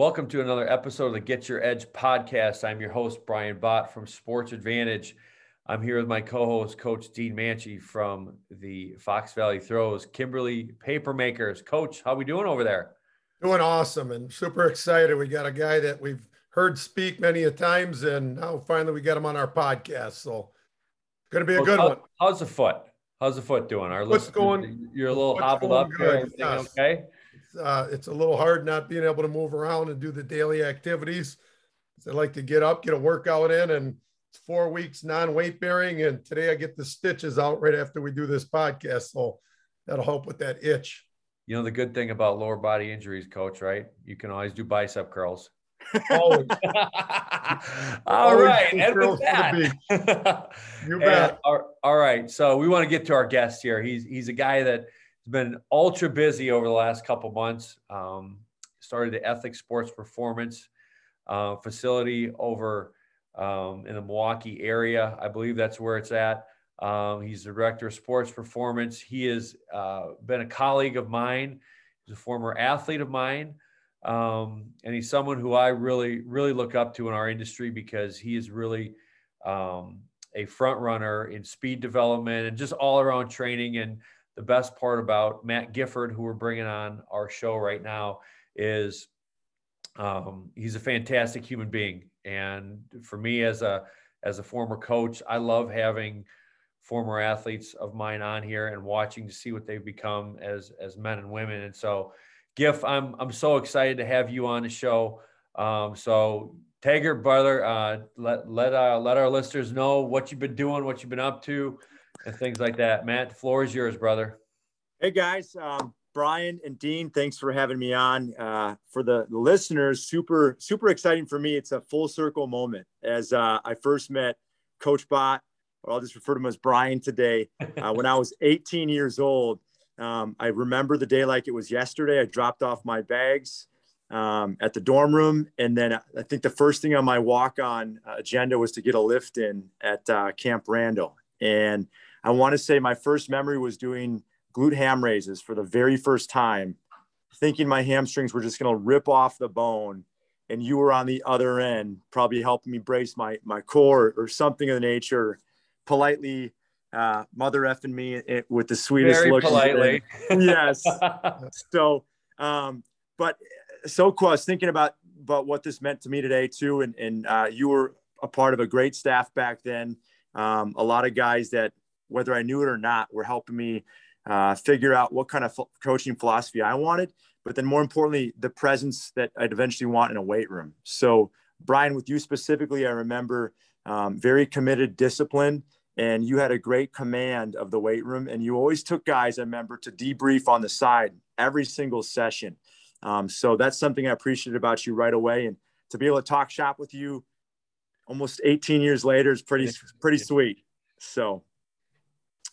Welcome to another episode of the Get Your Edge podcast. I'm your host, Brian Bott from Sports Advantage. I'm here with my co host, Coach Dean Manchi from the Fox Valley Throws, Kimberly Papermakers. Coach, how we doing over there? Doing awesome and super excited. We got a guy that we've heard speak many a times, and now finally we got him on our podcast. So, going to be a good how, one. How's the foot? How's the foot doing? Our What's going? You're a little hobbled up. Good. Yes. Okay uh, it's a little hard not being able to move around and do the daily activities. I like to get up, get a workout in, and it's four weeks non-weight bearing. And today I get the stitches out right after we do this podcast, so that'll help with that itch. You know the good thing about lower body injuries, coach, right? You can always do bicep curls. Always. all right, and with that, you bet. And, all, all right, so we want to get to our guest here. He's he's a guy that been ultra busy over the last couple months. Um, started the Ethics Sports Performance uh, facility over um, in the Milwaukee area. I believe that's where it's at. Um, he's the director of sports performance. He has uh, been a colleague of mine. He's a former athlete of mine. Um, and he's someone who I really, really look up to in our industry because he is really um, a front runner in speed development and just all around training. And the best part about Matt Gifford, who we're bringing on our show right now, is um, he's a fantastic human being. And for me, as a as a former coach, I love having former athletes of mine on here and watching to see what they've become as as men and women. And so, Giff, I'm I'm so excited to have you on the show. Um, so, Taggart, brother, uh, let let uh, let our listeners know what you've been doing, what you've been up to and things like that. Matt, the floor is yours, brother. Hey guys, um, Brian and Dean, thanks for having me on. Uh, for the, listeners, super super exciting for me. It's a full circle moment as uh, I first met Coach Bott, or I'll just refer to him as Brian today. Uh, when I was 18 years old, um, I remember the day like it was yesterday. I dropped off my bags. Um, at the dorm room. And then I think the first thing on my walk on agenda was to get a lift in at uh, Camp Randall. And I want to say my first memory was doing glute ham raises for the very first time, thinking my hamstrings were just going to rip off the bone. And you were on the other end, probably helping me brace my, my core or something of the nature, politely uh, mother effing me with the sweetest very look. politely. yes. so, um, but so cool. I was thinking about, about what this meant to me today too. And, and uh, you were a part of a great staff back then. Um, a lot of guys that whether I knew it or not, were helping me uh, figure out what kind of coaching philosophy I wanted. But then, more importantly, the presence that I'd eventually want in a weight room. So, Brian, with you specifically, I remember um, very committed, discipline, and you had a great command of the weight room. And you always took guys, I remember, to debrief on the side every single session. Um, so that's something I appreciated about you right away. And to be able to talk shop with you almost 18 years later is pretty pretty sweet. So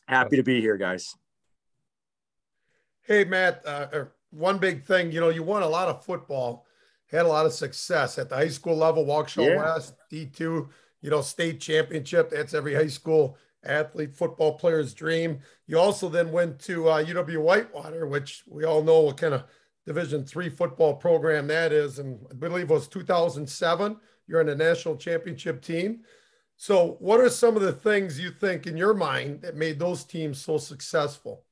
happy to be here, guys. Hey, Matt. Uh, er, one big thing, you know, you won a lot of football, had a lot of success at the high school level, Waukesha yeah. West, D2, you know, state championship. That's every high school athlete football player's dream. You also then went to uh, UW Whitewater, which we all know what kind of Division three football program that is, and I believe it was 2007. You're in the national championship team. So, what are some of the things you think in your mind that made those teams so successful?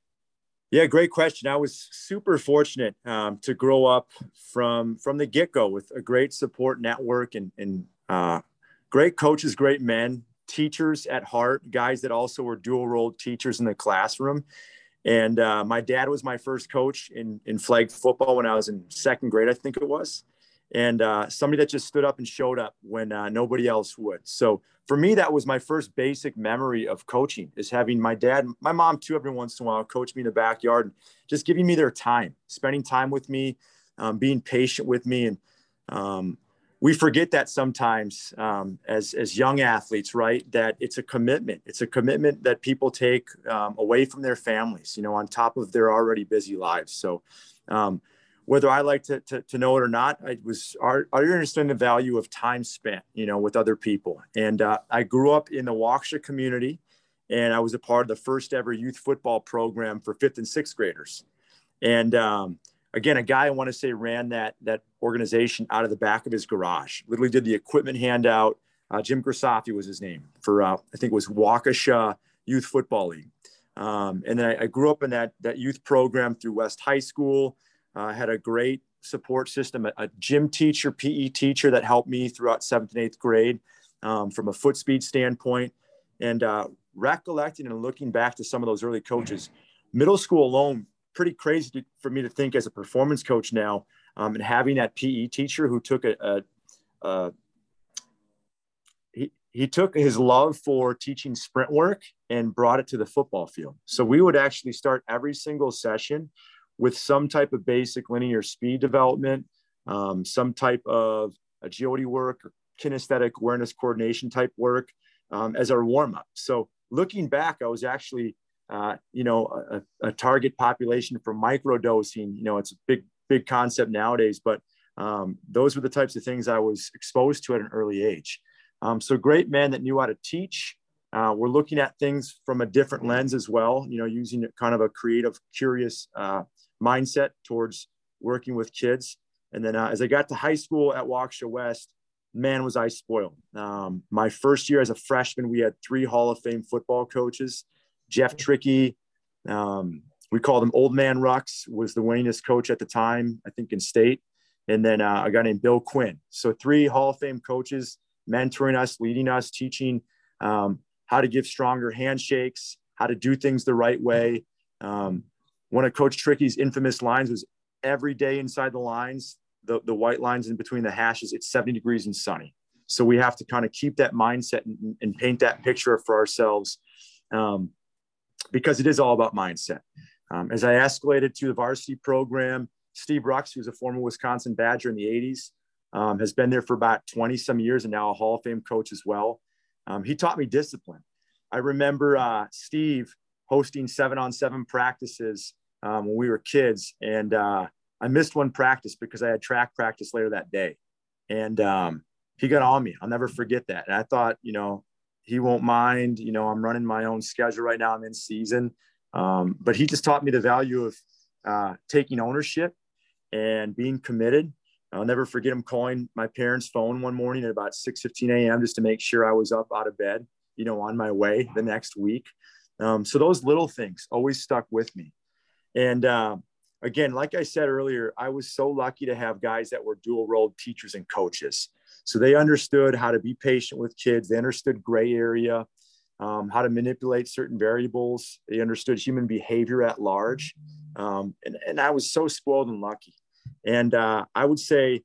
Yeah, great question. I was super fortunate um, to grow up from from the get go with a great support network and and uh, great coaches, great men, teachers at heart, guys that also were dual role teachers in the classroom. And uh, my dad was my first coach in in flag football when I was in second grade, I think it was and uh, somebody that just stood up and showed up when uh, nobody else would. So for me, that was my first basic memory of coaching is having my dad, my mom too, every once in a while, coach me in the backyard, and just giving me their time, spending time with me, um, being patient with me. And um, we forget that sometimes um, as, as young athletes, right? That it's a commitment. It's a commitment that people take um, away from their families, you know, on top of their already busy lives. So, um, whether I like to, to, to, know it or not, I was, are, are you understand the value of time spent, you know, with other people. And uh, I grew up in the Waukesha community and I was a part of the first ever youth football program for fifth and sixth graders. And um, again, a guy I want to say ran that, that organization out of the back of his garage. Literally did the equipment handout. Uh, Jim Grisafi was his name for uh, I think it was Waukesha Youth Football League. Um, and then I, I, grew up in that that youth program through West High School. Uh, I had a great support system, a, a, gym teacher, PE teacher that helped me throughout seventh and eighth grade um, from a foot speed standpoint. And uh, recollecting and looking back to some of those early coaches, middle school alone, pretty crazy to, for me to think as a performance coach now, um, and having that PE teacher who took a, a, a he, he took his love for teaching sprint work and brought it to the football field. So we would actually start every single session with some type of basic linear speed development, um, some type of agility work, kinesthetic awareness coordination type work um, as our warm up. So looking back, I was actually, uh, you know, a, a, target population for microdosing. You know, it's a big, big concept nowadays, but um, those were the types of things I was exposed to at an early age. Um, so great man that knew how to teach. Uh, we're looking at things from a different lens as well, you know, using kind of a creative, curious uh, mindset towards working with kids. And then uh, as I got to high school at Waukesha West, man, was I spoiled. Um, my first year as a freshman, we had three Hall of Fame football coaches. Jeff Trickey, um, we called him Old Man Rux, was the winningest coach at the time, I think in state. And then uh, a guy named Bill Quinn. So three Hall of Fame coaches mentoring us, leading us, teaching um, how to give stronger handshakes, how to do things the right way. Um, one of Coach Trickey's infamous lines was every day inside the lines, the, the white lines in between the hashes, it's 70 degrees and sunny. So we have to kind of keep that mindset and, and paint that picture for ourselves um, because it is all about mindset. Um, as I escalated to the varsity program, Steve Rux, who's a former Wisconsin Badger in the 80s, um, has been there for about 20 some years and now a Hall of Fame coach as well. Um, he taught me discipline. I remember uh, Steve hosting seven on seven practices um, when we were kids. And uh, I missed one practice because I had track practice later that day. And um, he got on me. I'll never forget that. And I thought, you know, he won't mind. You know, I'm running my own schedule right now. I'm in season. Um, but he just taught me the value of uh, taking ownership and being committed. I'll never forget him calling my parents' phone one morning at about 6 15 a.m. just to make sure I was up out of bed, you know, on my way the next week. Um, so those little things always stuck with me. And uh, again, like I said earlier, I was so lucky to have guys that were dual role teachers and coaches. So they understood how to be patient with kids. They understood gray area, um, how to manipulate certain variables. They understood human behavior at large. Um, and, and I was so spoiled and lucky. And uh, I would say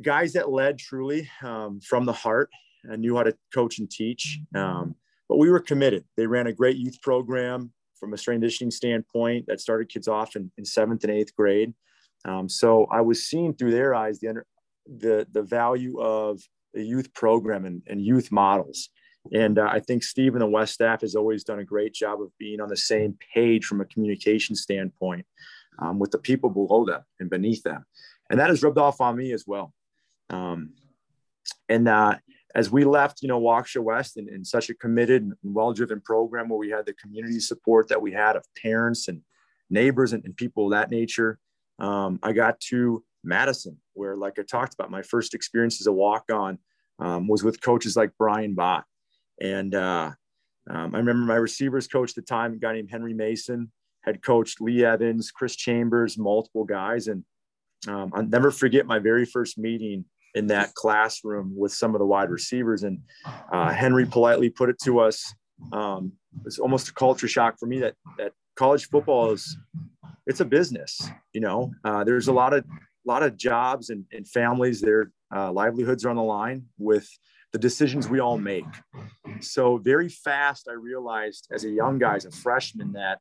guys that led truly um, from the heart and knew how to coach and teach. Um, but we were committed. They ran a great youth program from a strength conditioning standpoint that started kids off in, in seventh and eighth grade. Um, so I was seeing through their eyes the under, the the value of the youth program and, and youth models. And uh, I think Steve and the West staff has always done a great job of being on the same page from a communication standpoint um, with the people below them and beneath them. And that has rubbed off on me as well. Um, and uh, as we left, you know, Waukesha West in, in such a committed and well-driven program where we had the community support that we had of parents and neighbors and, and people of that nature, um, I got to Madison, where, like I talked about, my first experience as a walk-on um, was with coaches like Brian Bott. And uh, um, I remember my receivers coach at the time, a guy named Henry Mason, had coached Lee Evans, Chris Chambers, multiple guys. And um, I'll never forget my very first meeting in that classroom with some of the wide receivers. And uh, Henry politely put it to us. Um, it's almost a culture shock for me that that college football is it's a business. You know, uh, there's a lot of lot of jobs and, and families. Their uh, livelihoods are on the line with the decisions we all make. So very fast, I realized as a young guy, as a freshman, that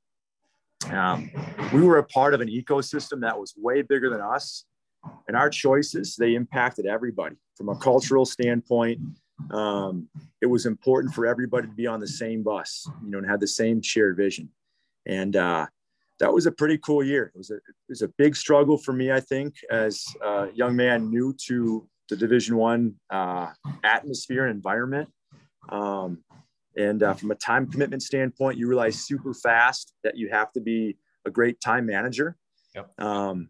um, we were a part of an ecosystem that was way bigger than us and our choices they impacted everybody from a cultural standpoint. Um, it was important for everybody to be on the same bus you know and have the same shared vision. And uh, that was a pretty cool year. It was a it was a big struggle for me i think as a young man new to the division one uh, atmosphere and environment. Um, and uh, from a time commitment standpoint you realize super fast that you have to be a great time manager. Yep. um,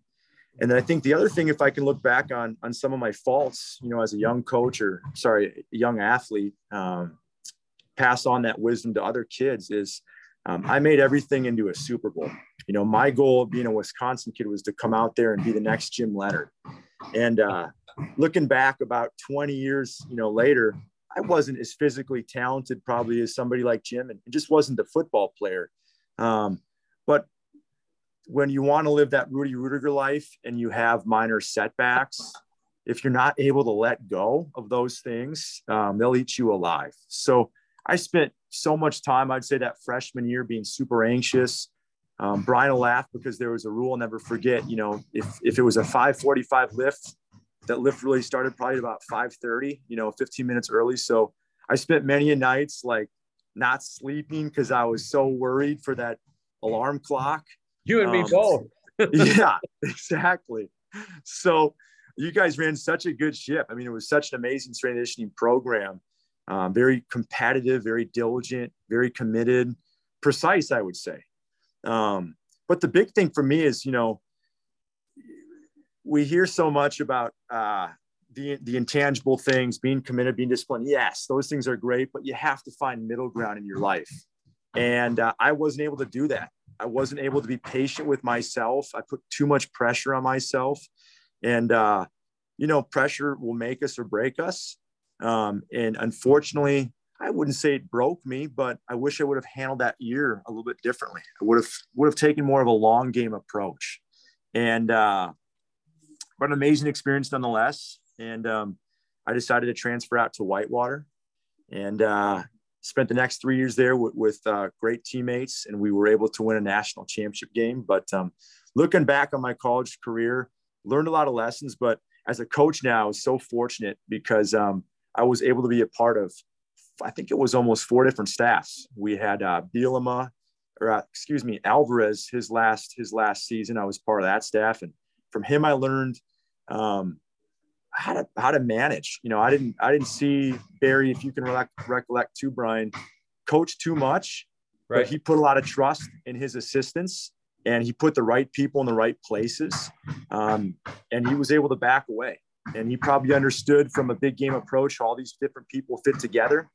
and then I think the other thing, if I can look back on on some of my faults, you know, as a young coach or sorry, young athlete, um, pass on that wisdom to other kids is um, I made everything into a Super Bowl. You know, my goal of being a Wisconsin kid was to come out there and be the next Jim Leonhard. And uh, looking back about 20 years, you know, later, I wasn't as physically talented probably as somebody like Jim, and just wasn't a football player. Um, but when you want to live that Rudy Ruettiger life and you have minor setbacks, if you're not able to let go of those things, um, they'll eat you alive. So I spent so much time, I'd say that freshman year being super anxious. Um, Brian will laugh because there was a rule, I'll never forget, you know, if, if it was a 545 lift, that lift really started probably about 530, you know, 15 minutes early. So I spent many nights like not sleeping because I was so worried for that alarm clock. You and me um, both. yeah, exactly. So you guys ran such a good ship. I mean, it was such an amazing transitioning program. Um, very competitive, very diligent, very committed, precise, I would say. Um, but the big thing for me is, you know, we hear so much about uh, the, the intangible things, being committed, being disciplined. Yes, those things are great, but you have to find middle ground in your life. And uh, I wasn't able to do that. I wasn't able to be patient with myself. I put too much pressure on myself. And, uh, you know, pressure will make us or break us. Um, and unfortunately, I wouldn't say it broke me, but I wish I would have handled that year a little bit differently. I would have would have taken more of a long game approach, and uh, but an amazing experience nonetheless. And um, I decided to transfer out to Whitewater, and uh, spent the next three years there with, with uh, great teammates, and we were able to win a national championship game. But um, looking back on my college career, learned a lot of lessons. But as a coach now, I was so fortunate because um, I was able to be a part of, I think it was almost four different staffs. We had uh, Bielema, or uh, excuse me, Alvarez. His last his last season, I was part of that staff, and from him I learned um, how to how to manage. You know, I didn't I didn't see Barry, if you can recollect, recollect too, Brian, coach too much, right. but he put a lot of trust in his assistants and he put the right people in the right places, um, and he was able to back away and he probably understood from a big game approach all these different people fit together.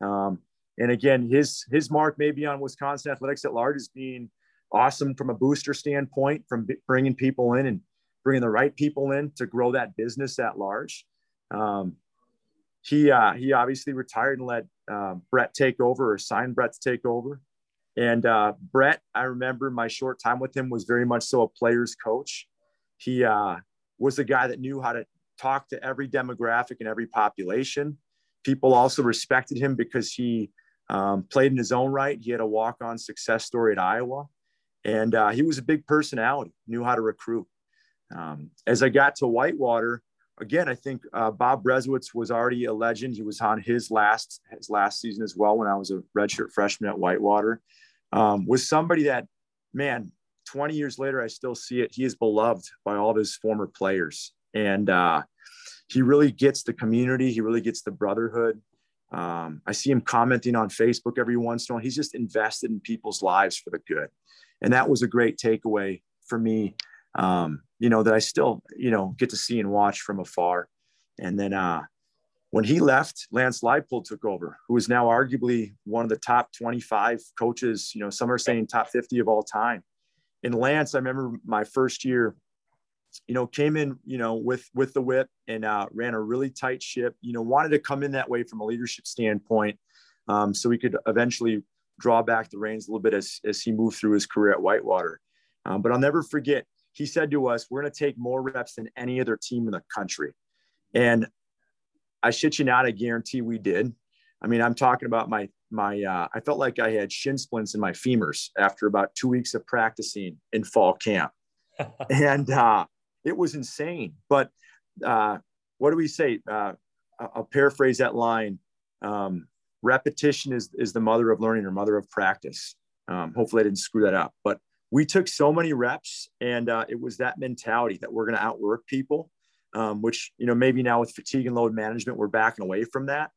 Um, and again, his his mark maybe on Wisconsin athletics at large is being awesome from a booster standpoint, from bringing people in and bringing the right people in to grow that business at large. Um, he uh, he obviously retired and let uh, Brett take over or signed Brett to take over. And uh, Brett, I remember my short time with him was very much so a player's coach. He uh, was a guy that knew how to talk to every demographic and every population. People also respected him because he um, played in his own right. He had a walk on success story at Iowa. And uh, he was a big personality, knew how to recruit. Um, as I got to Whitewater, again, I think uh, Bob Berezowitz was already a legend. He was on his last his last season as well when I was a redshirt freshman at Whitewater. Um, was somebody that, man, 20 years later, I still see it. He is beloved by all of his former players. And uh, he really gets the community. He really gets the brotherhood. Um, I see him commenting on Facebook every once in a while. He's just invested in people's lives for the good. And that was a great takeaway for me, um, you know, that I still, you know, get to see and watch from afar. And then uh, when he left, Lance Leipold took over, who is now arguably one of the top 25 coaches, you know, some are saying top 50 of all time. And Lance, I remember my first year you know, came in, you know, with with the whip and uh, ran a really tight ship. You know, wanted to come in that way from a leadership standpoint, um, so we could eventually draw back the reins a little bit as as he moved through his career at Whitewater. Um, but I'll never forget. He said to us, "We're going to take more reps than any other team in the country," and I shit you not, I guarantee we did. I mean, I'm talking about my my. Uh, I felt like I had shin splints in my femurs after about two weeks of practicing in fall camp, and uh, it was insane. But uh, what do we say? Uh, I'll paraphrase that line. Um, repetition is, is the mother of learning or mother of practice. Um, hopefully I didn't screw that up, but we took so many reps and uh, it was that mentality that we're going to outwork people, um, which, you know, maybe now with fatigue and load management, we're backing away from that.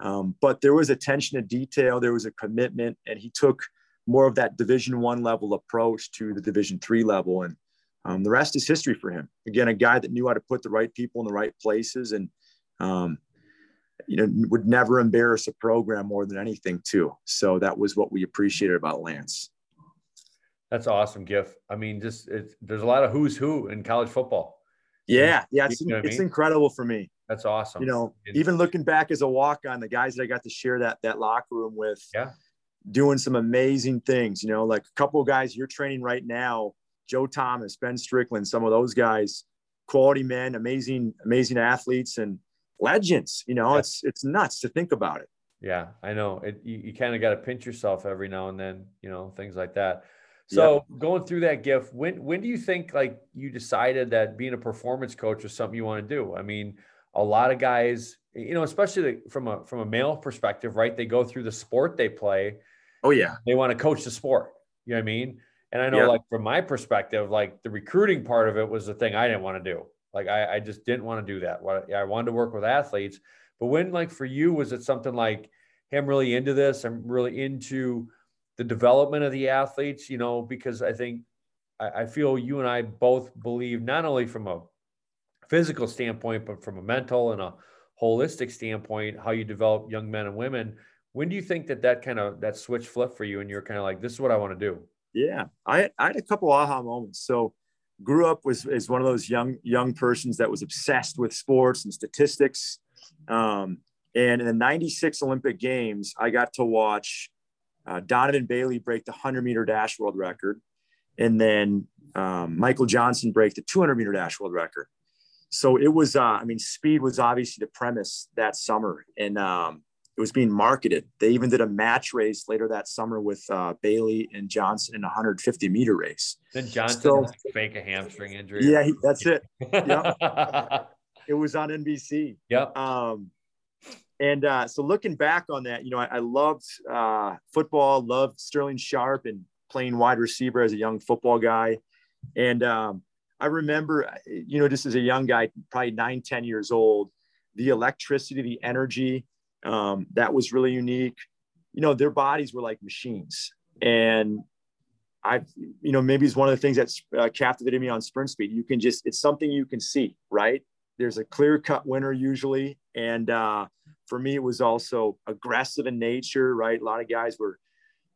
Um, but there was attention to detail. There was a commitment and he took more of that division one level approach to the division three level. And um, the rest is history for him. Again, a guy that knew how to put the right people in the right places and, um, you know, would never embarrass a program more than anything, too. So that was what we appreciated about Lance. That's awesome, Giff. I mean, just there's a lot of who's who in college football. Yeah, yeah, it's, you know it's I mean? incredible for me. That's awesome. You know, even looking back as a walk on, the guys that I got to share that that locker room with, yeah, doing some amazing things. You know, like a couple of guys you're training right now, Joe Thomas, Ben Strickland, some of those guys, quality men, amazing, amazing athletes and legends. You know, yeah. it's it's nuts to think about it. Yeah, I know. It, you, you kind of got to pinch yourself every now and then. You know, things like that. So yep. going through that Giff, when when do you think like you decided that being a performance coach was something you want to do? I mean, a lot of guys, you know, especially from a from a male perspective, right? They go through the sport they play. Oh yeah. They want to coach the sport. You know what I mean? And I know yep. like from my perspective, like the recruiting part of it was the thing I didn't want to do. Like I, I just didn't want to do that. What I wanted to work with athletes. But when like for you, was it something like, hey, I'm really into this. I'm really into the development of the athletes, you know, because I think I, I feel you and I both believe not only from a physical standpoint, but from a mental and a holistic standpoint, how you develop young men and women. When do you think that that kind of that switch flip for you and you're kind of like, this is what I want to do? Yeah, I, I had a couple aha moments. So grew up was is one of those young young persons that was obsessed with sports and statistics. Um, and in the 96 Olympic Games, I got to watch uh, Donovan Bailey break the 100 meter dash world record, and then um, Michael Johnson break the 200 meter dash world record. So it was, uh, I mean, speed was obviously the premise that summer, and um, it was being marketed. They even did a match race later that summer with uh, Bailey and Johnson in a 150 meter race. Then Johnson so, fake a hamstring injury. Yeah, he, that's it. Yep. it was on NBC. Yep. Um, and uh, so looking back on that, you know, I, I loved uh, football, loved Sterling Sharpe and playing wide receiver as a young football guy. And um, I remember, you know, just as a young guy, probably nine, 10 years old, the electricity, the energy, um, that was really unique. You know, their bodies were like machines. And I, you know, maybe it's one of the things that's uh, captivated me on sprint speed. You can just, it's something you can see, right? There's a clear cut winner usually. And, uh, for me, it was also aggressive in nature, right? A lot of guys were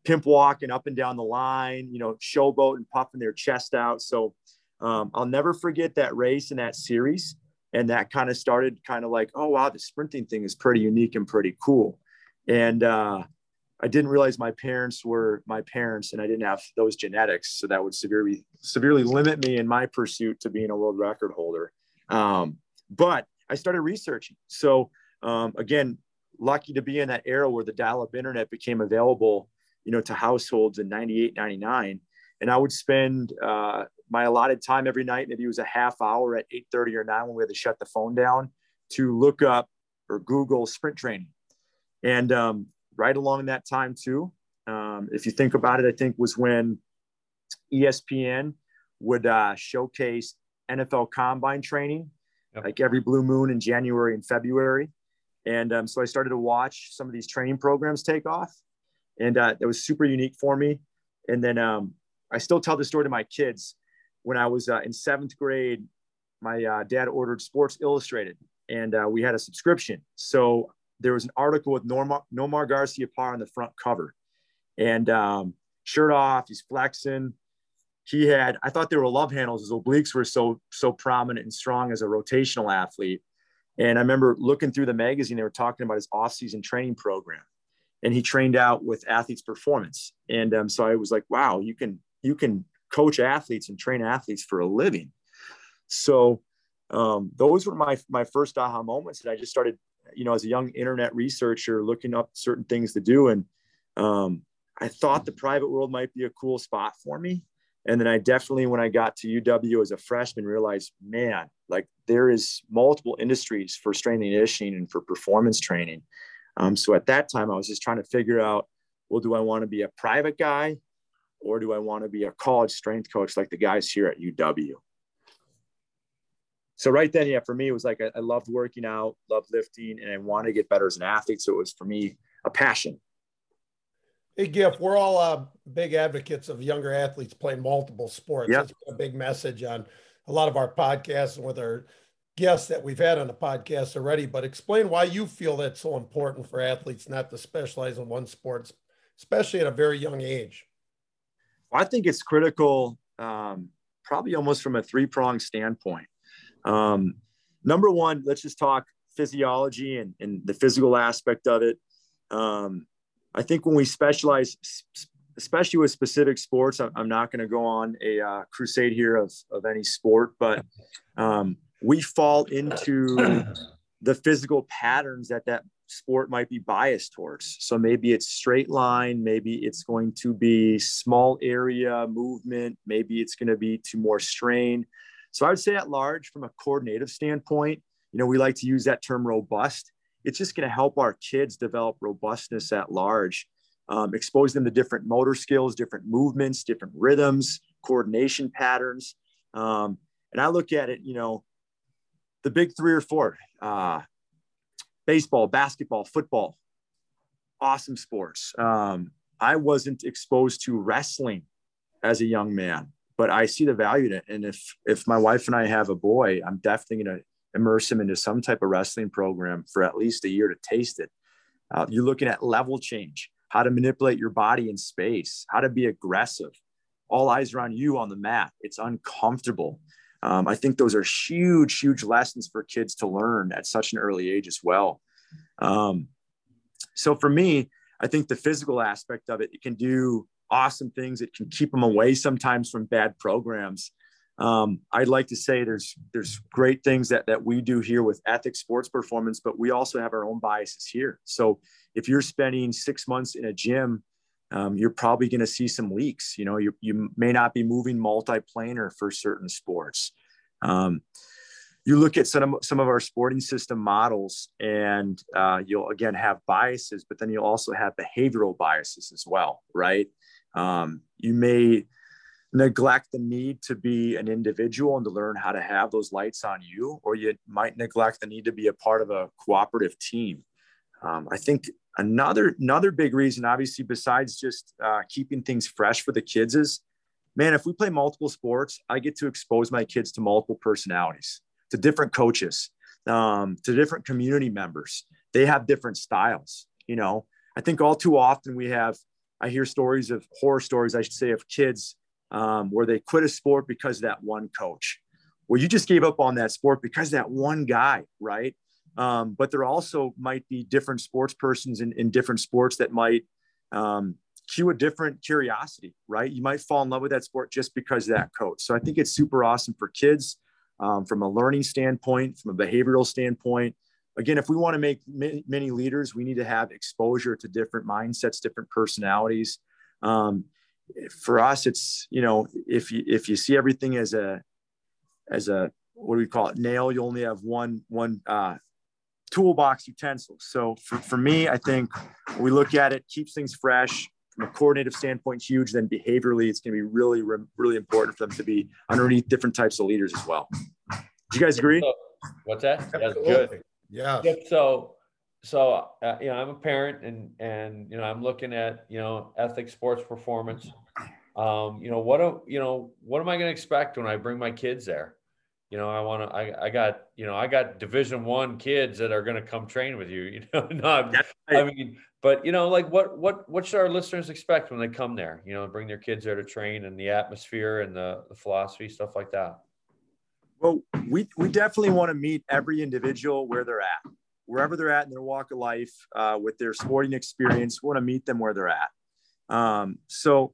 pimp walking up and down the line, you know, showboat and puffing their chest out. So um, I'll never forget that race and that series. And that kind of started kind of like, oh, wow, the sprinting thing is pretty unique and pretty cool. And uh, I didn't realize my parents were my parents and I didn't have those genetics. So that would severely, severely limit me in my pursuit to being a world record holder. Um, but I started researching. So um, again, lucky to be in that era where the dial-up internet became available, you know, to households in 98, 99. And I would spend uh, my allotted time every night, maybe it was a half hour at 8.30 or 9 when we had to shut the phone down to look up or Google sprint training. And um, right along that time too, um, if you think about it, I think was when ESPN would uh, showcase NFL combine training, yep. like every blue moon in January and February. And um, so I started to watch some of these training programs take off. And uh, that was super unique for me. And then um, I still tell the story to my kids. When I was uh, in seventh grade, my uh, dad ordered Sports Illustrated and uh, we had a subscription. So there was an article with Norma, Nomar, Garcia Garciaparra on the front cover. And um, shirt off, he's flexing. He had, I thought they were love handles. His obliques were so so prominent and strong as a rotational athlete. And I remember looking through the magazine, they were talking about his off-season training program. And he trained out with athletes performance. And um, so I was like, wow, you can you can coach athletes and train athletes for a living. So um, those were my my first aha moments. And I just started, you know, as a young internet researcher, looking up certain things to do. And um, I thought the private world might be a cool spot for me. And then I definitely, when I got to UW as a freshman, realized, man, like there is multiple industries for strength and conditioning and for performance training. Um, so at that time, I was just trying to figure out, well, do I want to be a private guy or do I want to be a college strength coach like the guys here at UW? So right then, yeah, for me, it was like I, I loved working out, loved lifting, and I wanted to get better as an athlete. So it was for me a passion. Hey, Giff, we're all uh, big advocates of younger athletes playing multiple sports. Yep. That's a big message on a lot of our podcasts and with our guests that we've had on the podcast already. But explain why you feel that's so important for athletes not to specialize in one sport, especially at a very young age. I think it's critical, um, probably almost from a three pronged standpoint. Um, number one, let's just talk physiology and, and the physical aspect of it. Um, I think when we specialize, especially with specific sports, I'm not going to go on a uh, crusade here of, of any sport, but um, we fall into the physical patterns that that sport might be biased towards. So maybe it's straight line, maybe it's going to be small area movement, maybe it's going to be to more strain. So I would say at large, from a coordinative standpoint, you know, we like to use that term robust. It's just going to help our kids develop robustness at large, um, expose them to different motor skills, different movements, different rhythms, coordination patterns. Um, and I look at it, you know, the big three or four uh, baseball, basketball, football, awesome sports. Um, I wasn't exposed to wrestling as a young man, but I see the value in it. And if if my wife and I have a boy, I'm definitely going to immerse him into some type of wrestling program for at least a year to taste it. Uh, you're looking at level change, how to manipulate your body in space, how to be aggressive. All eyes are on you on the mat. It's uncomfortable. Um, I think those are huge, huge lessons for kids to learn at such an early age as well. Um, so for me, I think the physical aspect of it, it can do awesome things. It can keep them away sometimes from bad programs. Um, I'd like to say there's there's great things that that we do here with ethics sports performance, but we also have our own biases here. So if you're spending six months in a gym, um, you're probably going to see some leaks. You know, you you may not be moving multiplanar for certain sports. Um, you look at some some of our sporting system models, and uh, you'll again have biases, but then you'll also have behavioral biases as well, right? Um, you may neglect the need to be an individual and to learn how to have those lights on you, or you might neglect the need to be a part of a cooperative team. Um, I think another another big reason, obviously, besides just uh, keeping things fresh for the kids, is man, if we play multiple sports, I get to expose my kids to multiple personalities, to different coaches, um, to different community members. They have different styles. You know, I think all too often we have. I hear stories of horror stories, I should say, of kids um, where they quit a sport because of that one coach. Well, you just gave up on that sport because that one guy, right? Um, but there also might be different sports persons in, in different sports that might um, cue a different curiosity, right? You might fall in love with that sport just because of that coach. So I think it's super awesome for kids um, from a learning standpoint, from a behavioral standpoint. Again, if we want to make many, many leaders, we need to have exposure to different mindsets, different personalities. Um, for us, it's you know if you if you see everything as a as a what do we call it nail, you only have one one uh, toolbox utensil. So for, for me, I think we look at it, keeps things fresh from a coordinative standpoint, huge. Then behaviorally, it's going to be really, really important for them to be underneath different types of leaders as well. Do you guys agree? What's that? That's good. Yeah. So so uh, you know i'm a parent and and you know i'm looking at you know ethics sports performance um you know what do, you know what am i going to expect when i bring my kids there you know i want to I, I got you know i got division one kids that are going to come train with you you know no i mean but you know like what what what should our listeners expect when they come there you know bring their kids there to train and the atmosphere and the, the philosophy stuff like that well we we definitely want to meet every individual where they're at wherever they're at in their walk of life uh, with their sporting experience. We want to meet them where they're at. Um, so,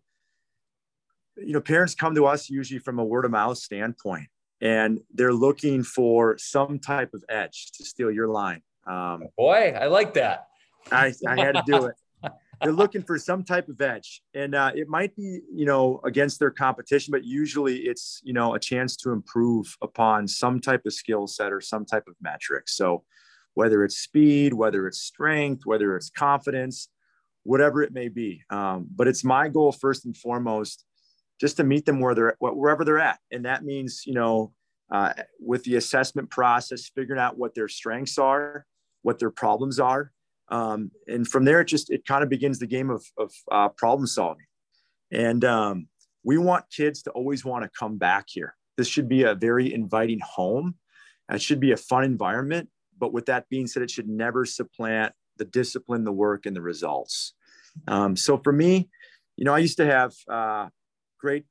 you know, parents come to us usually from a word of mouth standpoint, and they're looking for some type of edge to steal your line. Um, Boy, I like that. I, I had to do it. they're looking for some type of edge, and uh, it might be, you know, against their competition, but usually it's, you know, a chance to improve upon some type of skill set or some type of metric. So, whether it's speed, whether it's strength, whether it's confidence, whatever it may be. Um, but it's my goal first and foremost, just to meet them where they're wherever they're at, and that means you know uh, with the assessment process, figuring out what their strengths are, what their problems are, Um, and from there, it just it kind of begins the game of, of uh, problem solving. And um, we want kids to always want to come back here. This should be a very inviting home. It should be a fun environment. But with that being said, it should never supplant the discipline, the work, and the results. Um, so for me, you know, I used to have uh, great,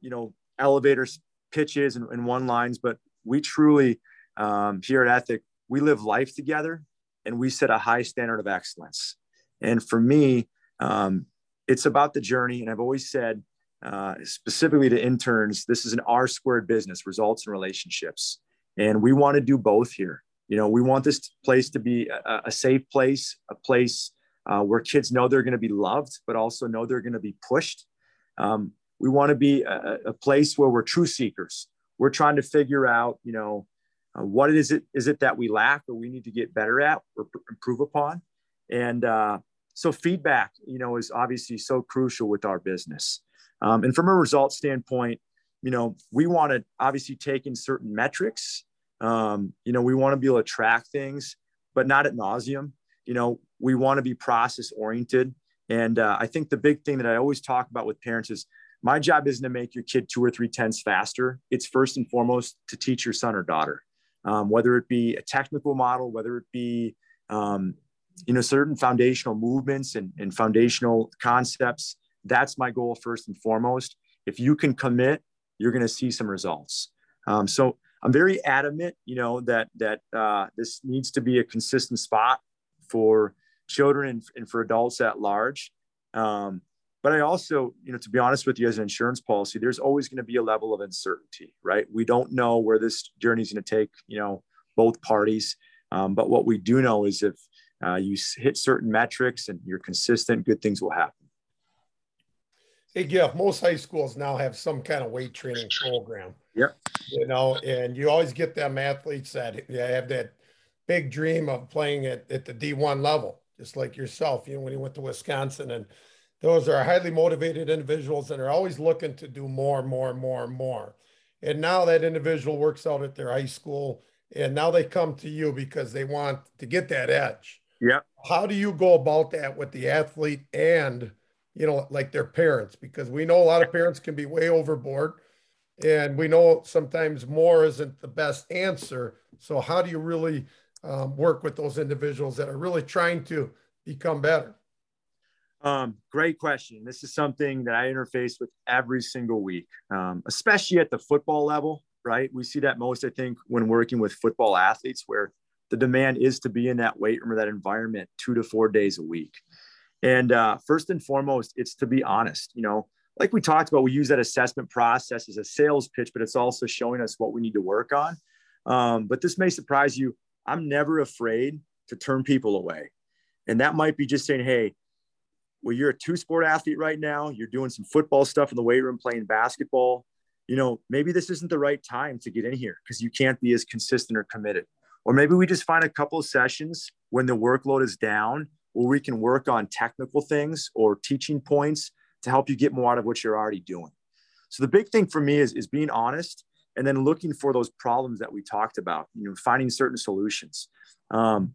you know, elevator pitches and, and one lines, but we truly um, here at Ethic, we live life together and we set a high standard of excellence. And for me, um, it's about the journey. And I've always said, uh, specifically to interns, this is an R squared business, results and relationships. And we want to do both here. You know, we want this place to be a, a safe place, a place uh, where kids know they're going to be loved, but also know they're going to be pushed. Um, we want to be a, a, place where we're true seekers. We're trying to figure out, you know, uh, what is it is it that we lack or we need to get better at or improve upon, and uh, so feedback, you know, is obviously so crucial with our business. Um, and from a results standpoint, you know, we want to obviously take in certain metrics. Um, you know, we want to be able to track things, but not at nauseum. You know, we want to be process oriented. And uh, I think the big thing that I always talk about with parents is my job isn't to make your kid two or three tenths faster. It's first and foremost to teach your son or daughter, um, whether it be a technical model, whether it be, um, you know, certain foundational movements and, and foundational concepts. That's my goal first and foremost. If you can commit, you're going to see some results. Um, so I'm very adamant, you know, that that uh, this needs to be a consistent spot for children and, and for adults at large. Um, but I also, you know, to be honest with you, as an insurance policy, there's always going to be a level of uncertainty, right? We don't know where this journey is going to take, you know, both parties. Um, but what we do know is if uh, you hit certain metrics and you're consistent, good things will happen. Hey, Giff, most high schools now have some kind of weight training program. Yep. You know, and you always get them athletes that have that big dream of playing at, at the D1 level, just like yourself, you know, when you went to Wisconsin and those are highly motivated individuals and are always looking to do more, more, more, more. And now that individual works out at their high school and now they come to you because they want to get that edge. Yeah. How do you go about that with the athlete and, you know, like their parents? Because we know a lot of parents can be way overboard and we know sometimes more isn't the best answer. So how do you really um, work with those individuals that are really trying to become better? Um, great question. This is something that I interface with every single week, um, especially at the football level, right? We see that most, I think, when working with football athletes, where the demand is to be in that weight room or that environment two to four days a week. And uh, first and foremost, it's to be honest. You know, like we talked about, we use that assessment process as a sales pitch, but it's also showing us what we need to work on. Um, but this may surprise you. I'm never afraid to turn people away. And that might be just saying, hey, well, you're a two sport athlete right now. You're doing some football stuff in the weight room, playing basketball. You know, maybe this isn't the right time to get in here because you can't be as consistent or committed. Or maybe we just find a couple of sessions when the workload is down where we can work on technical things or teaching points to help you get more out of what you're already doing. So the big thing for me is, is being honest and then looking for those problems that we talked about, you know, finding certain solutions. Um,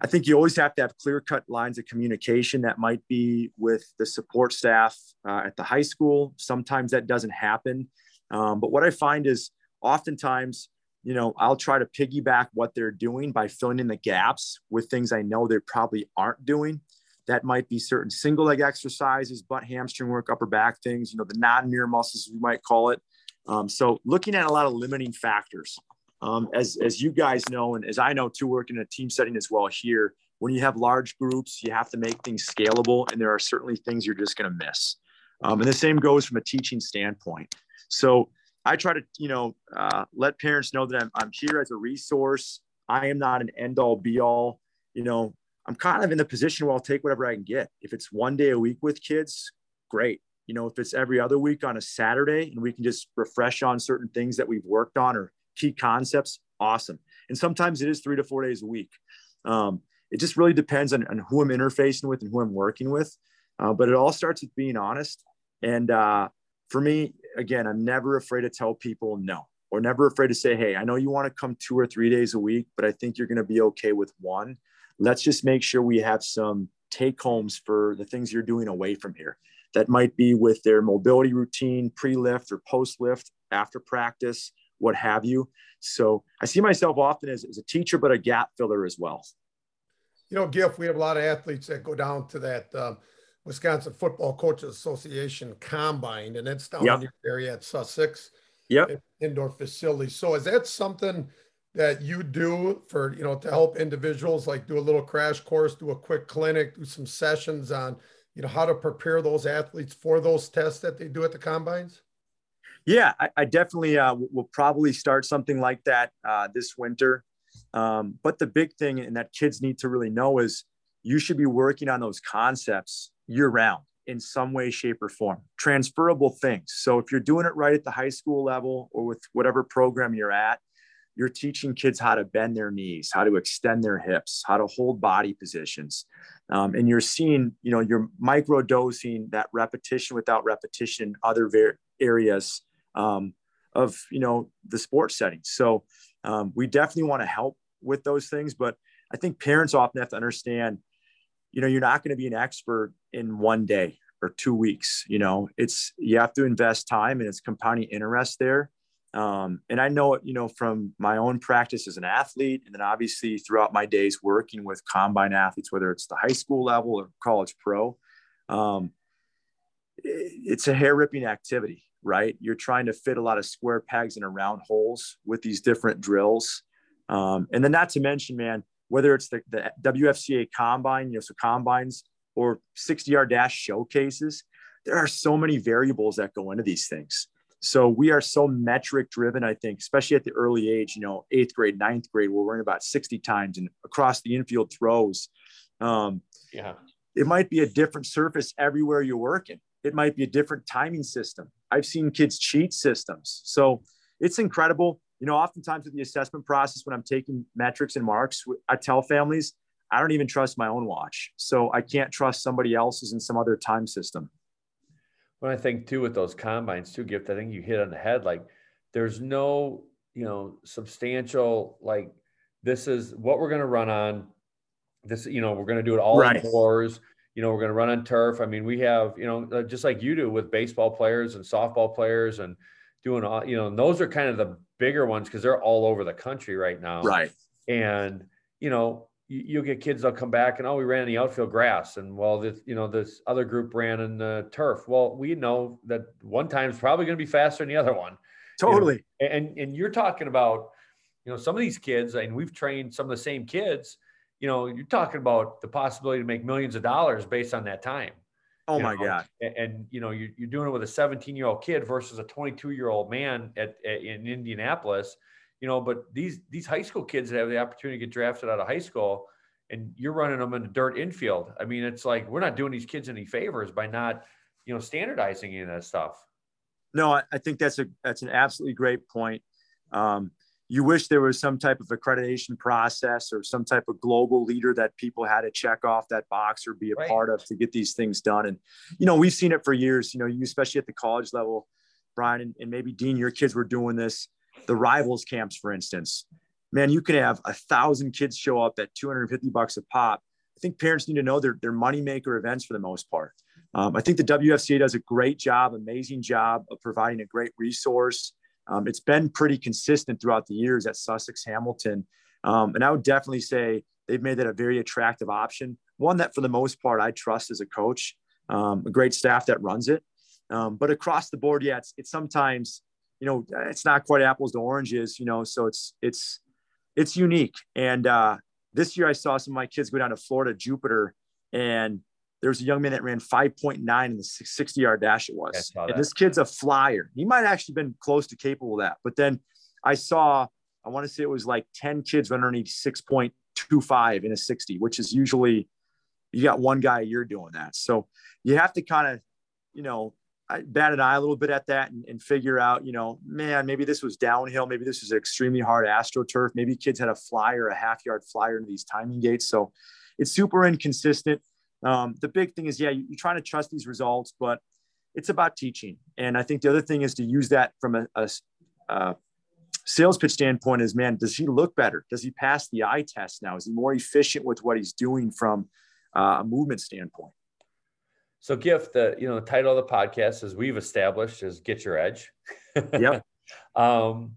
I think you always have to have clear cut lines of communication that might be with the support staff uh, at the high school. Sometimes that doesn't happen. Um, but what I find is oftentimes, you know, I'll try to piggyback what they're doing by filling in the gaps with things I know they probably aren't doing. That might be certain single leg exercises, butt hamstring work, upper back things, you know, the non mirror muscles, we might call it. Um, so looking at a lot of limiting factors um, as, as you guys know, and as I know too, working in a team setting as well here, when you have large groups, you have to make things scalable, and there are certainly things you're just going to miss. Um, and the same goes from a teaching standpoint. So I try to, you know, uh, let parents know that I'm, I'm here as a resource. I am not an end all be all. You know, I'm kind of in the position where I'll take whatever I can get. If it's one day a week with kids, great. You know, if it's every other week on a Saturday and we can just refresh on certain things that we've worked on or key concepts, awesome. And sometimes it is three to four days a week. Um, it just really depends on, on, who I'm interfacing with and who I'm working with. Uh, but it all starts with being honest. And uh, for me, again, I'm never afraid to tell people no, or never afraid to say, hey, I know you want to come two or three days a week, but I think you're going to be okay with one. let's just make sure we have some take homes for the things you're doing away from here. That might be with their mobility routine, pre lift or post lift, after practice, what have you. So I see myself often as, as a teacher, but a gap filler as well. You know, Giff, we have a lot of athletes that go down to that um, Wisconsin Football Coaches Association combine, and it's down yep. in your area at Sussex. Yep. Indoor facility. So is that something that you do for, you know, to help individuals like do a little crash course, do a quick clinic, do some sessions on, you know, how to prepare those athletes for those tests that they do at the combines? Yeah, I, I definitely uh, will probably start something like that uh, this winter. Um, but the big thing, and that kids need to really know, is you should be working on those concepts year round in some way, shape, or form. Transferable things. So if you're doing it right at the high school level or with whatever program you're at, you're teaching kids how to bend their knees, how to extend their hips, how to hold body positions. Um, and you're seeing, you know, you're micro dosing that repetition without repetition other areas um, of, you know, the sports setting. So um, we definitely want to help with those things, but I think parents often have to understand you know, you're not going to be an expert in one day or two weeks. You know, it's you have to invest time and it's compounding interest there. Um, and I know it, you know, from my own practice as an athlete, and then obviously throughout my days working with combine athletes, whether it's the high school level or college pro, um, it's a hair ripping activity, right? You're trying to fit a lot of square pegs in round holes with these different drills. Um, and then not to mention, man, whether it's the, the WFCA combine, you know, so combines or 60 yard dash showcases, there are so many variables that go into these things. So we are so metric driven, I think, especially at the early age, you know, eighth grade, ninth grade, we're running about 60 times and across the infield throws. Um, yeah. It might be a different surface everywhere you're working. It might be a different timing system. I've seen kids cheat systems. So it's incredible you know, oftentimes with the assessment process, when I'm taking metrics and marks, I tell families, I don't even trust my own watch. So I can't trust somebody else's in some other time system. When I think too with those combines too, Giff, I think you hit on the head. Like there's no, you know, substantial, like this is what we're going to run on. This, you know, we're going to do it all right. indoors. You know, we're going to run on turf. I mean, we have, you know, uh, just like you do with baseball players and softball players and doing all, you know, and those are kind of the bigger ones because they're all over the country right now. Right. And, you know, you, will get kids that'll come back and, oh, we ran in the outfield grass. And well, this, you know, this other group ran in the turf. Well, we know that one time is probably going to be faster than the other one. Totally. You know? And, and you're talking about, you know, some of these kids, and we've trained some of the same kids, you know, you're talking about the possibility to make millions of dollars based on that time. Oh my know? God. And, and, you know, you're, you're doing it with a 17 year old kid versus a 22 year old man at, at, in Indianapolis, you know, but these, these high school kids that have the opportunity to get drafted out of high school and you're running them in the dirt infield. I mean, it's like, we're not doing these kids any favors by not, you know, standardizing any of that stuff. No, I, I think that's a, that's an absolutely great point. Um, you wish there was some type of accreditation process or some type of global leader that people had to check off that box or be a right. part of to get these things done. And, you know, we've seen it for years, you know, you, especially at the college level, Brian, and, and maybe Dean, your kids were doing this, the rivals camps, for instance, man, you can have a thousand kids show up at 250 bucks a pop. I think parents need to know they're, they're moneymaker events for the most part. Um, I think the WFCA does a great job, amazing job of providing a great resource um, it's been pretty consistent throughout the years at Sussex Hamilton. Um, and I would definitely say they've made that a very attractive option. One that, for the most part, I trust as a coach, um, a great staff that runs it. Um, but across the board, yeah, it's, it's sometimes, you know, it's not quite apples to oranges, you know, so it's, it's, it's unique. And uh, this year I saw some of my kids go down to Florida Jupiter and there was a young man that ran 5.9 in the 60 yard dash it was. And this kid's a flyer. He might actually been close to capable of that. But then I saw, I want to say it was like 10 kids underneath 6.25 in a 60, which is usually you got one guy a year doing that. So you have to kind of, you know, I bat an eye a little bit at that and, and, figure out, you know, man, maybe this was downhill. Maybe this was an extremely hard astroturf. Maybe kids had a flyer, a half yard flyer into these timing gates. So it's super inconsistent. Um, the big thing is, yeah, you, are trying to trust these results, but it's about teaching. And I think the other thing is to use that from a, a, sales pitch standpoint is, man, does he look better? Does he pass the eye test now? Is he more efficient with what he's doing from uh, a movement standpoint? So, Giff the you know the title of the podcast, as we've established, is "Get Your Edge." yep. um,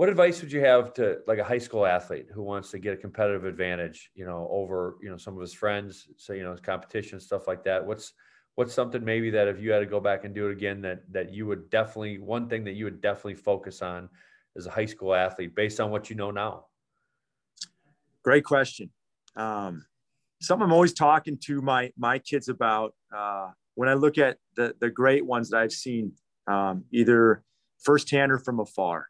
what advice would you have to like a high school athlete who wants to get a competitive advantage, you know, over you know some of his friends, so you know his competition stuff like that? What's what's something maybe that if you had to go back and do it again, that that you would definitely one thing that you would definitely focus on as a high school athlete based on what you know now? Great question. Um, something I'm always talking to my my kids about uh, when I look at the the great ones that I've seen, um, either firsthand or from afar.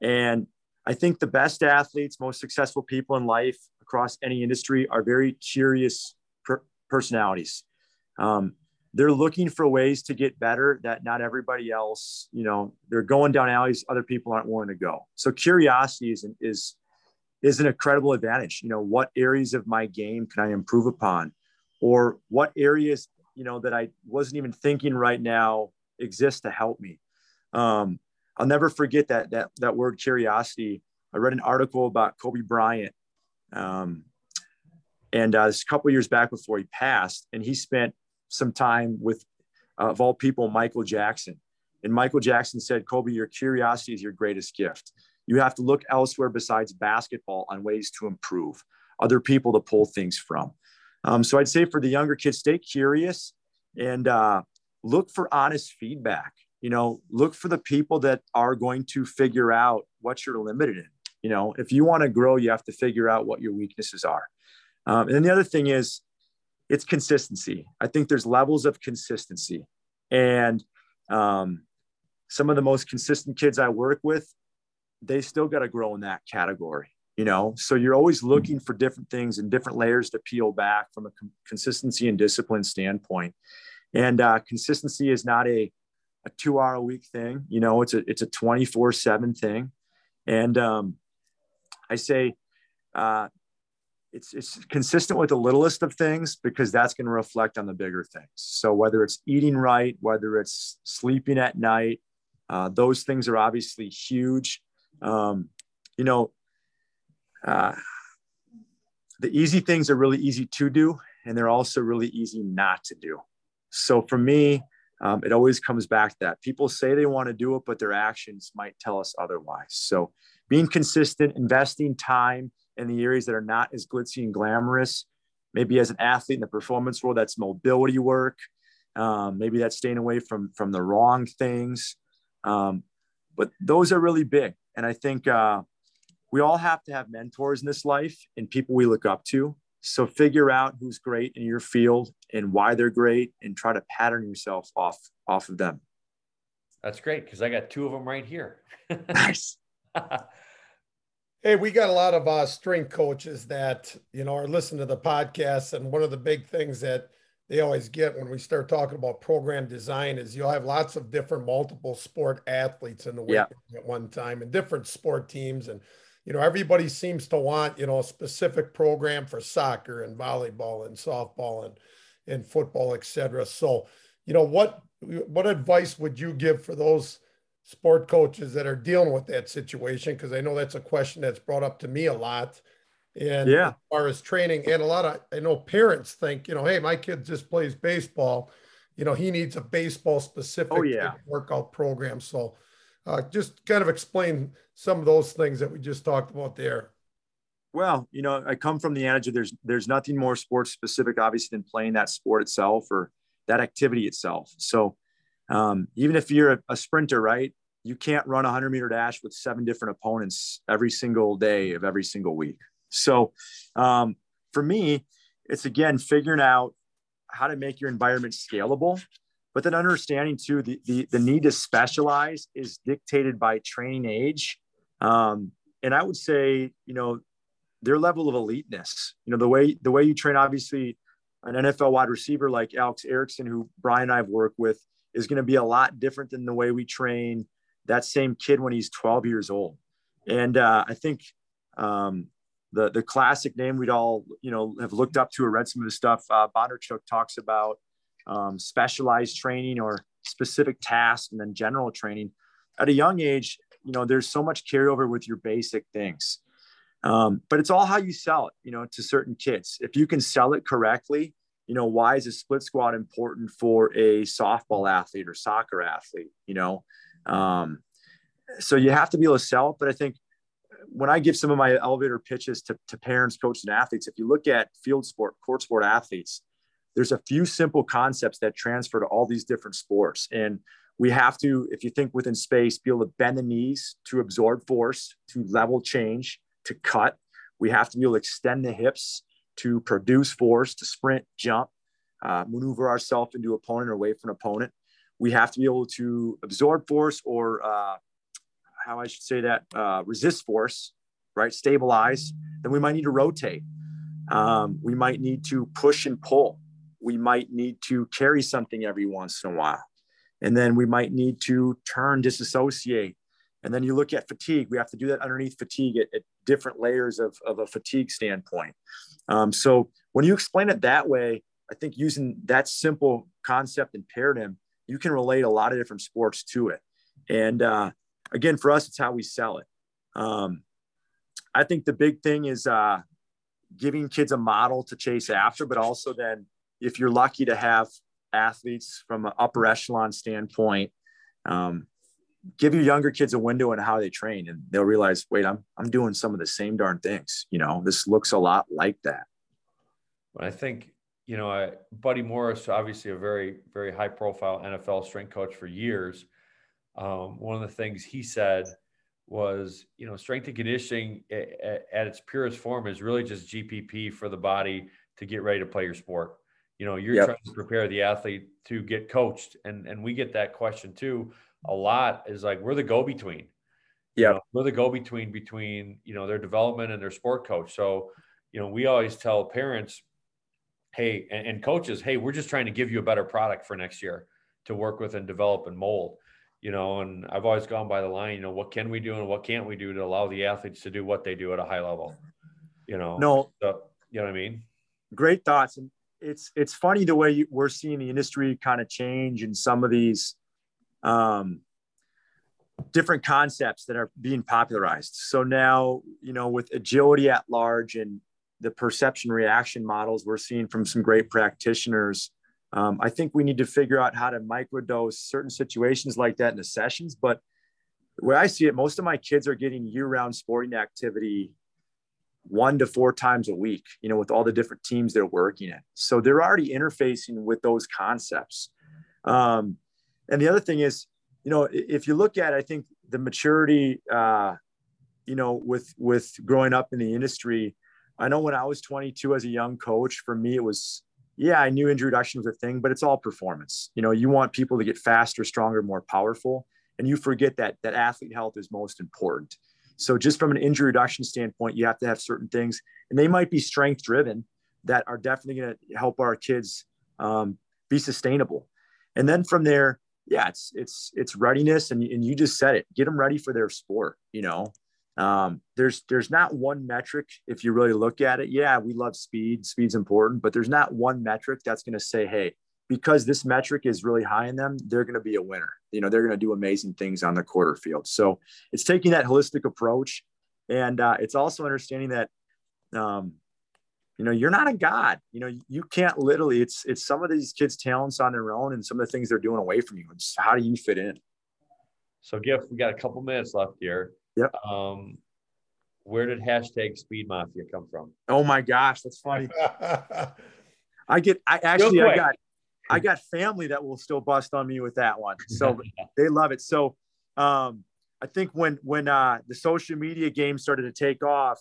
And I think the best athletes, most successful people in life across any industry are very curious per- personalities. Um, they're looking for ways to get better that not everybody else, you know, they're going down alleys other people aren't willing to go. So curiosity is, is, is an incredible advantage. You know, what areas of my game can I improve upon? Or what areas, you know, that I wasn't even thinking right now exist to help me? Um, I'll never forget that that that word curiosity. I read an article about Kobe Bryant, um, and uh, this a couple years back before he passed, and he spent some time with, uh, of all people, Michael Jackson. And Michael Jackson said, "Kobe, your curiosity is your greatest gift. You have to look elsewhere besides basketball on ways to improve, other people to pull things from." Um, so I'd say for the younger kids, stay curious and uh, look for honest feedback you know look for the people that are going to figure out what you're limited in. You know if you want to grow you have to figure out what your weaknesses are. Um, and then the other thing is it's consistency. I think there's levels of consistency. And um, some of the most consistent kids i work with they still got to grow in that category you know? So you're always looking for different things and different layers to peel back from a consistency and discipline standpoint. And uh, consistency is not a a two hour a week thing. You know, it's a it's a 24 seven thing. And um, I say uh, it's it's consistent with the littlest of things because that's going to reflect on the bigger things. So whether it's eating right, whether it's sleeping at night, uh, those things are obviously huge. Um, you know, uh, the easy things are really easy to do, and they're also really easy not to do. So for me, um, it always comes back to that people say they want to do it, but their actions might tell us otherwise. So being consistent, investing time in the areas that are not as glitzy and glamorous, maybe as an athlete in the performance world, that's mobility work. Um, maybe that's staying away from from the wrong things. Um, but those are really big. And I think uh, we all have to have mentors in this life and people we look up to. So figure out who's great in your field and why they're great and try to pattern yourself off off of them. That's great because I got two of them right here. nice. hey, we got a lot of uh, strength coaches that you know are listening to the podcast, and one of the big things that they always get when we start talking about program design is you'll have lots of different multiple sport athletes in the weight yeah. at one time and different sport teams and you know, everybody seems to want, you know, a specific program for soccer and volleyball and softball and, and football, et cetera. So, you know, what, what advice would you give for those sport coaches that are dealing with that situation? Cause I know that's a question that's brought up to me a lot. And yeah, as far as training and a lot of, I know parents think, you know, Hey, my kid just plays baseball. You know, he needs a baseball specific oh, yeah. workout program. So, uh, just kind of explain some of those things that we just talked about there. Well, you know, I come from the of there's there's nothing more sports specific, obviously, than playing that sport itself or that activity itself. So, um, even if you're a, a sprinter, right, you can't run a hundred meter dash with seven different opponents every single day of every single week. So, um, for me, it's again figuring out how to make your environment scalable but then understanding too the, the, the need to specialize is dictated by training age. Um, and i would say you know their level of eliteness you know the way the way you train obviously an nfl wide receiver like alex erickson who brian and i have worked with is going to be a lot different than the way we train that same kid when he's 12 years old. And uh, i think um, the the classic name we'd all you know have looked up to or read some of the stuff uh, Bondarchuk talks about um, specialized training or specific tasks and then general training at a young age you know, there's so much carryover with your basic things. Um, but it's all how you sell it, you know, to certain kids. If you can sell it correctly, you know, why is a split squat important for a softball athlete or soccer athlete, you know? Um, so you have to be able to sell it. But I think when I give some of my elevator pitches to, to parents, coaches, and athletes, if you look at field sport, court sport athletes, there's a few simple concepts that transfer to all these different sports. And we have to, if you think within space, be able to bend the knees to absorb force, to level change, to cut. We have to be able to extend the hips to produce force, to sprint, jump, uh, maneuver ourselves into opponent or away from opponent. We have to be able to absorb force or uh, how I should say that, uh, resist force, right? Stabilize. Then we might need to rotate. Um, we might need to push and pull. We might need to carry something every once in a while. And then we might need to turn, disassociate. And then you look at fatigue. We have to do that underneath fatigue at, at different layers of, of a fatigue standpoint. Um, so when you explain it that way, I think using that simple concept and paradigm, you can relate a lot of different sports to it. And uh, again, for us, it's how we sell it. Um, I think the big thing is uh, giving kids a model to chase after, but also then if you're lucky to have athletes from an upper echelon standpoint, um, give your younger kids a window on how they train and they'll realize, wait, I'm, I'm doing some of the same darn things. You know, this looks a lot like that. Well, I think, you know, Buddy Morris, obviously a very, very high profile NFL strength coach for years. Um, one of the things he said was, you know, strength and conditioning at, at its purest form is really just GPP for the body to get ready to play your sport. You know, you're yep. trying to prepare the athlete to get coached, and and we get that question too a lot. Is like we're the go between. Yeah, you know, we're the go between between you know their development and their sport coach. So, you know, we always tell parents, hey, and, and coaches, hey, we're just trying to give you a better product for next year to work with and develop and mold you know, and I've always gone by the line, you know, what can we do and what can't we do to allow the athletes to do what they do at a high level? You know, no, so, you know what I mean? Great thoughts. And it's, it's funny the way we're seeing the industry kind of change and some of these um, different concepts that are being popularized. So now, you know, with agility at large and the perception reaction models we're seeing from some great practitioners, um, I think we need to figure out how to microdose certain situations like that in the sessions. But where I see it, most of my kids are getting year-round sporting activity one to four times a week, you know, with all the different teams they're working at. So they're already interfacing with those concepts. Um, and the other thing is, you know, if you look at, I think the maturity, uh, you know, with with growing up in the industry, I know when I was 22 as a young coach, for me it was yeah, I knew injury reduction was a thing, but it's all performance. You know, you want people to get faster, stronger, more powerful, and you forget that that athlete health is most important. So just from an injury reduction standpoint, you have to have certain things, and they might be strength driven that are definitely going to help our kids um, be sustainable. And then from there, yeah, it's it's it's readiness, and, and you just said it. Get them ready for their sport. You know, um, there's there's not one metric if you really look at it. Yeah, we love speed. Speed's important, but there's not one metric that's going to say, hey, because this metric is really high in them, they're going to be a winner. You know, they're going to do amazing things on the quarter field. So it's taking that holistic approach, and uh, it's also understanding that, um, you know, you're not a god. You know, you can't literally. It's it's some of these kids' talents on their own, and some of the things they're doing away from you. It's how do you fit in? So, Giff, we got a couple minutes left here. Yep. Um, where did hashtag Speed Mafia come from? Oh my gosh, that's funny. I get. I actually I got. I got family that will still bust on me with that one. So they love it. So um, I think when when uh, the social media game started to take off,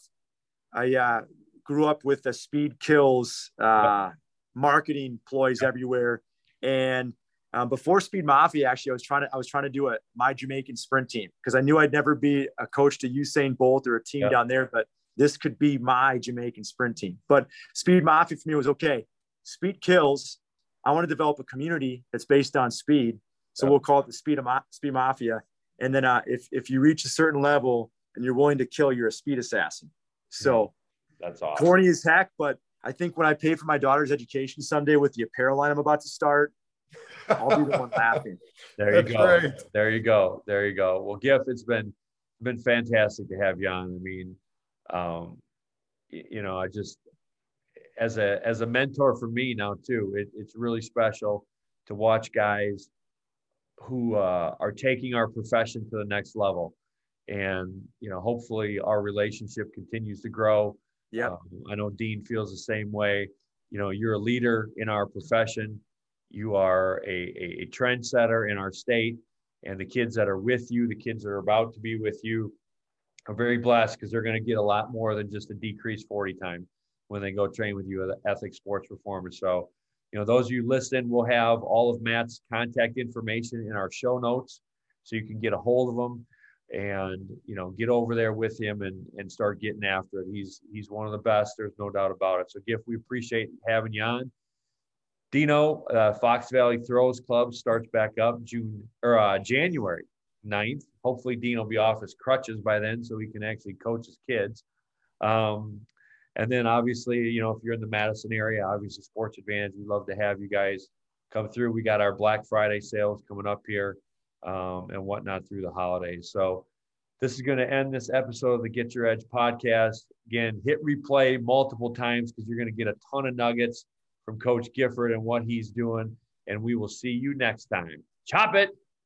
I uh, grew up with the speed kills uh, marketing ploys everywhere, and um, before Speed Mafia, actually, I was trying to I was trying to do a my Jamaican sprint team because I knew I'd never be a coach to Usain Bolt or a team down there, but this could be my Jamaican sprint team. But Speed Mafia for me was okay. Speed kills. I want to develop a community that's based on speed, so we'll call it the Speed Ma- Speed Mafia. And then uh, if if you reach a certain level and you're willing to kill, you're a speed assassin. So that's awesome. Corny as heck, but I think when I pay for my daughter's education someday with the apparel line I'm about to start, I'll be the one laughing. There you That's go. Great. There you go. There you go. Well, Giff, it's been been fantastic to have you on. I mean, um, you know, I just as a as a mentor for me now too. It, it's really special to watch guys who uh, are taking our profession to the next level, and you know, hopefully, our relationship continues to grow. Yeah, um, I know Dean feels the same way. You know, you're a leader in our profession. You are a, a, a trendsetter in our state, and the kids that are with you, the kids that are about to be with you, are very blessed because they're going to get a lot more than just a decreased 40 time when they go train with you at Ethic Sports Performance. So, you know, those of you listening will have all of Matt's contact information in our show notes so you can get a hold of him and you know get over there with him and and start getting after it. He's he's one of the best there's no doubt about it. So Giff we appreciate having you on. Dino uh, fox valley throws club starts back up june or uh, january 9th hopefully dean will be off his crutches by then so he can actually coach his kids. Um, and then obviously, you know, if you're in the Madison area, obviously Sports Advantage, we'd love to have you guys come through. We got our Black Friday sales coming up here um, and whatnot through the holidays. So this is going to end this episode of the Get Your Edge podcast. Again, hit replay multiple times because you're going to get a ton of nuggets from Coach Gifford and what he's doing. And we will see you next time. Chop it.